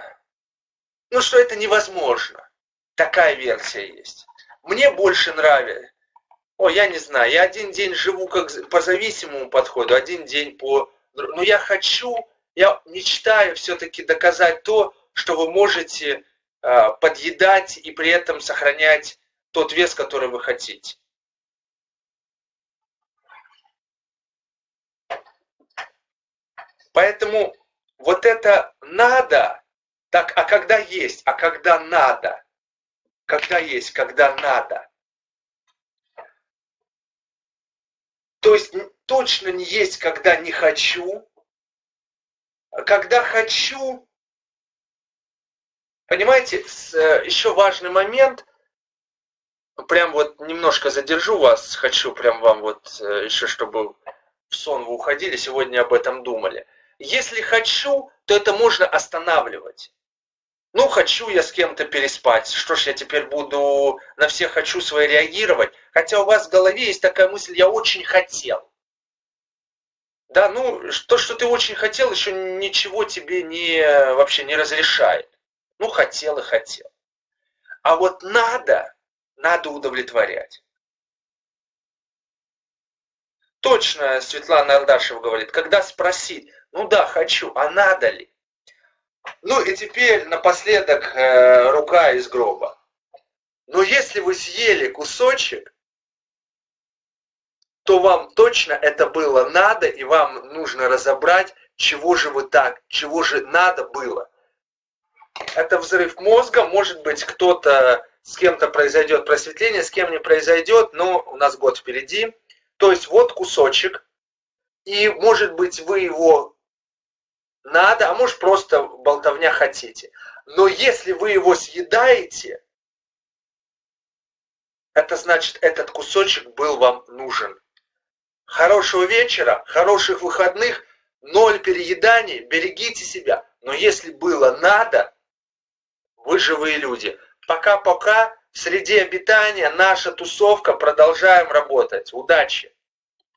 ну что это невозможно. Такая версия есть. Мне больше нравится, о, я не знаю, я один день живу как по зависимому подходу, один день по... Но я хочу, я мечтаю все-таки доказать то, что вы можете э, подъедать и при этом сохранять тот вес, который вы хотите. Поэтому вот это надо, так, а когда есть, а когда надо, когда есть, когда надо – То есть точно не есть, когда не хочу. А когда хочу, понимаете, э, еще важный момент, прям вот немножко задержу вас, хочу прям вам вот э, еще, чтобы в сон вы уходили, сегодня об этом думали. Если хочу, то это можно останавливать. Ну, хочу я с кем-то переспать. Что ж, я теперь буду на всех хочу свои реагировать. Хотя у вас в голове есть такая мысль, я очень хотел. Да, ну, то, что ты очень хотел, еще ничего тебе не, вообще не разрешает. Ну, хотел и хотел. А вот надо, надо удовлетворять. Точно Светлана Ардашева говорит, когда спросить, ну да, хочу, а надо ли? Ну и теперь напоследок э, рука из гроба. Но если вы съели кусочек, то вам точно это было надо, и вам нужно разобрать, чего же вы так, чего же надо было. Это взрыв мозга, может быть, кто-то, с кем-то произойдет просветление, с кем не произойдет, но у нас год впереди. То есть вот кусочек, и может быть вы его надо, а может просто болтовня хотите. Но если вы его съедаете, это значит, этот кусочек был вам нужен. Хорошего вечера, хороших выходных, ноль перееданий, берегите себя. Но если было надо, вы живые люди. Пока-пока в среде обитания наша тусовка, продолжаем работать. Удачи!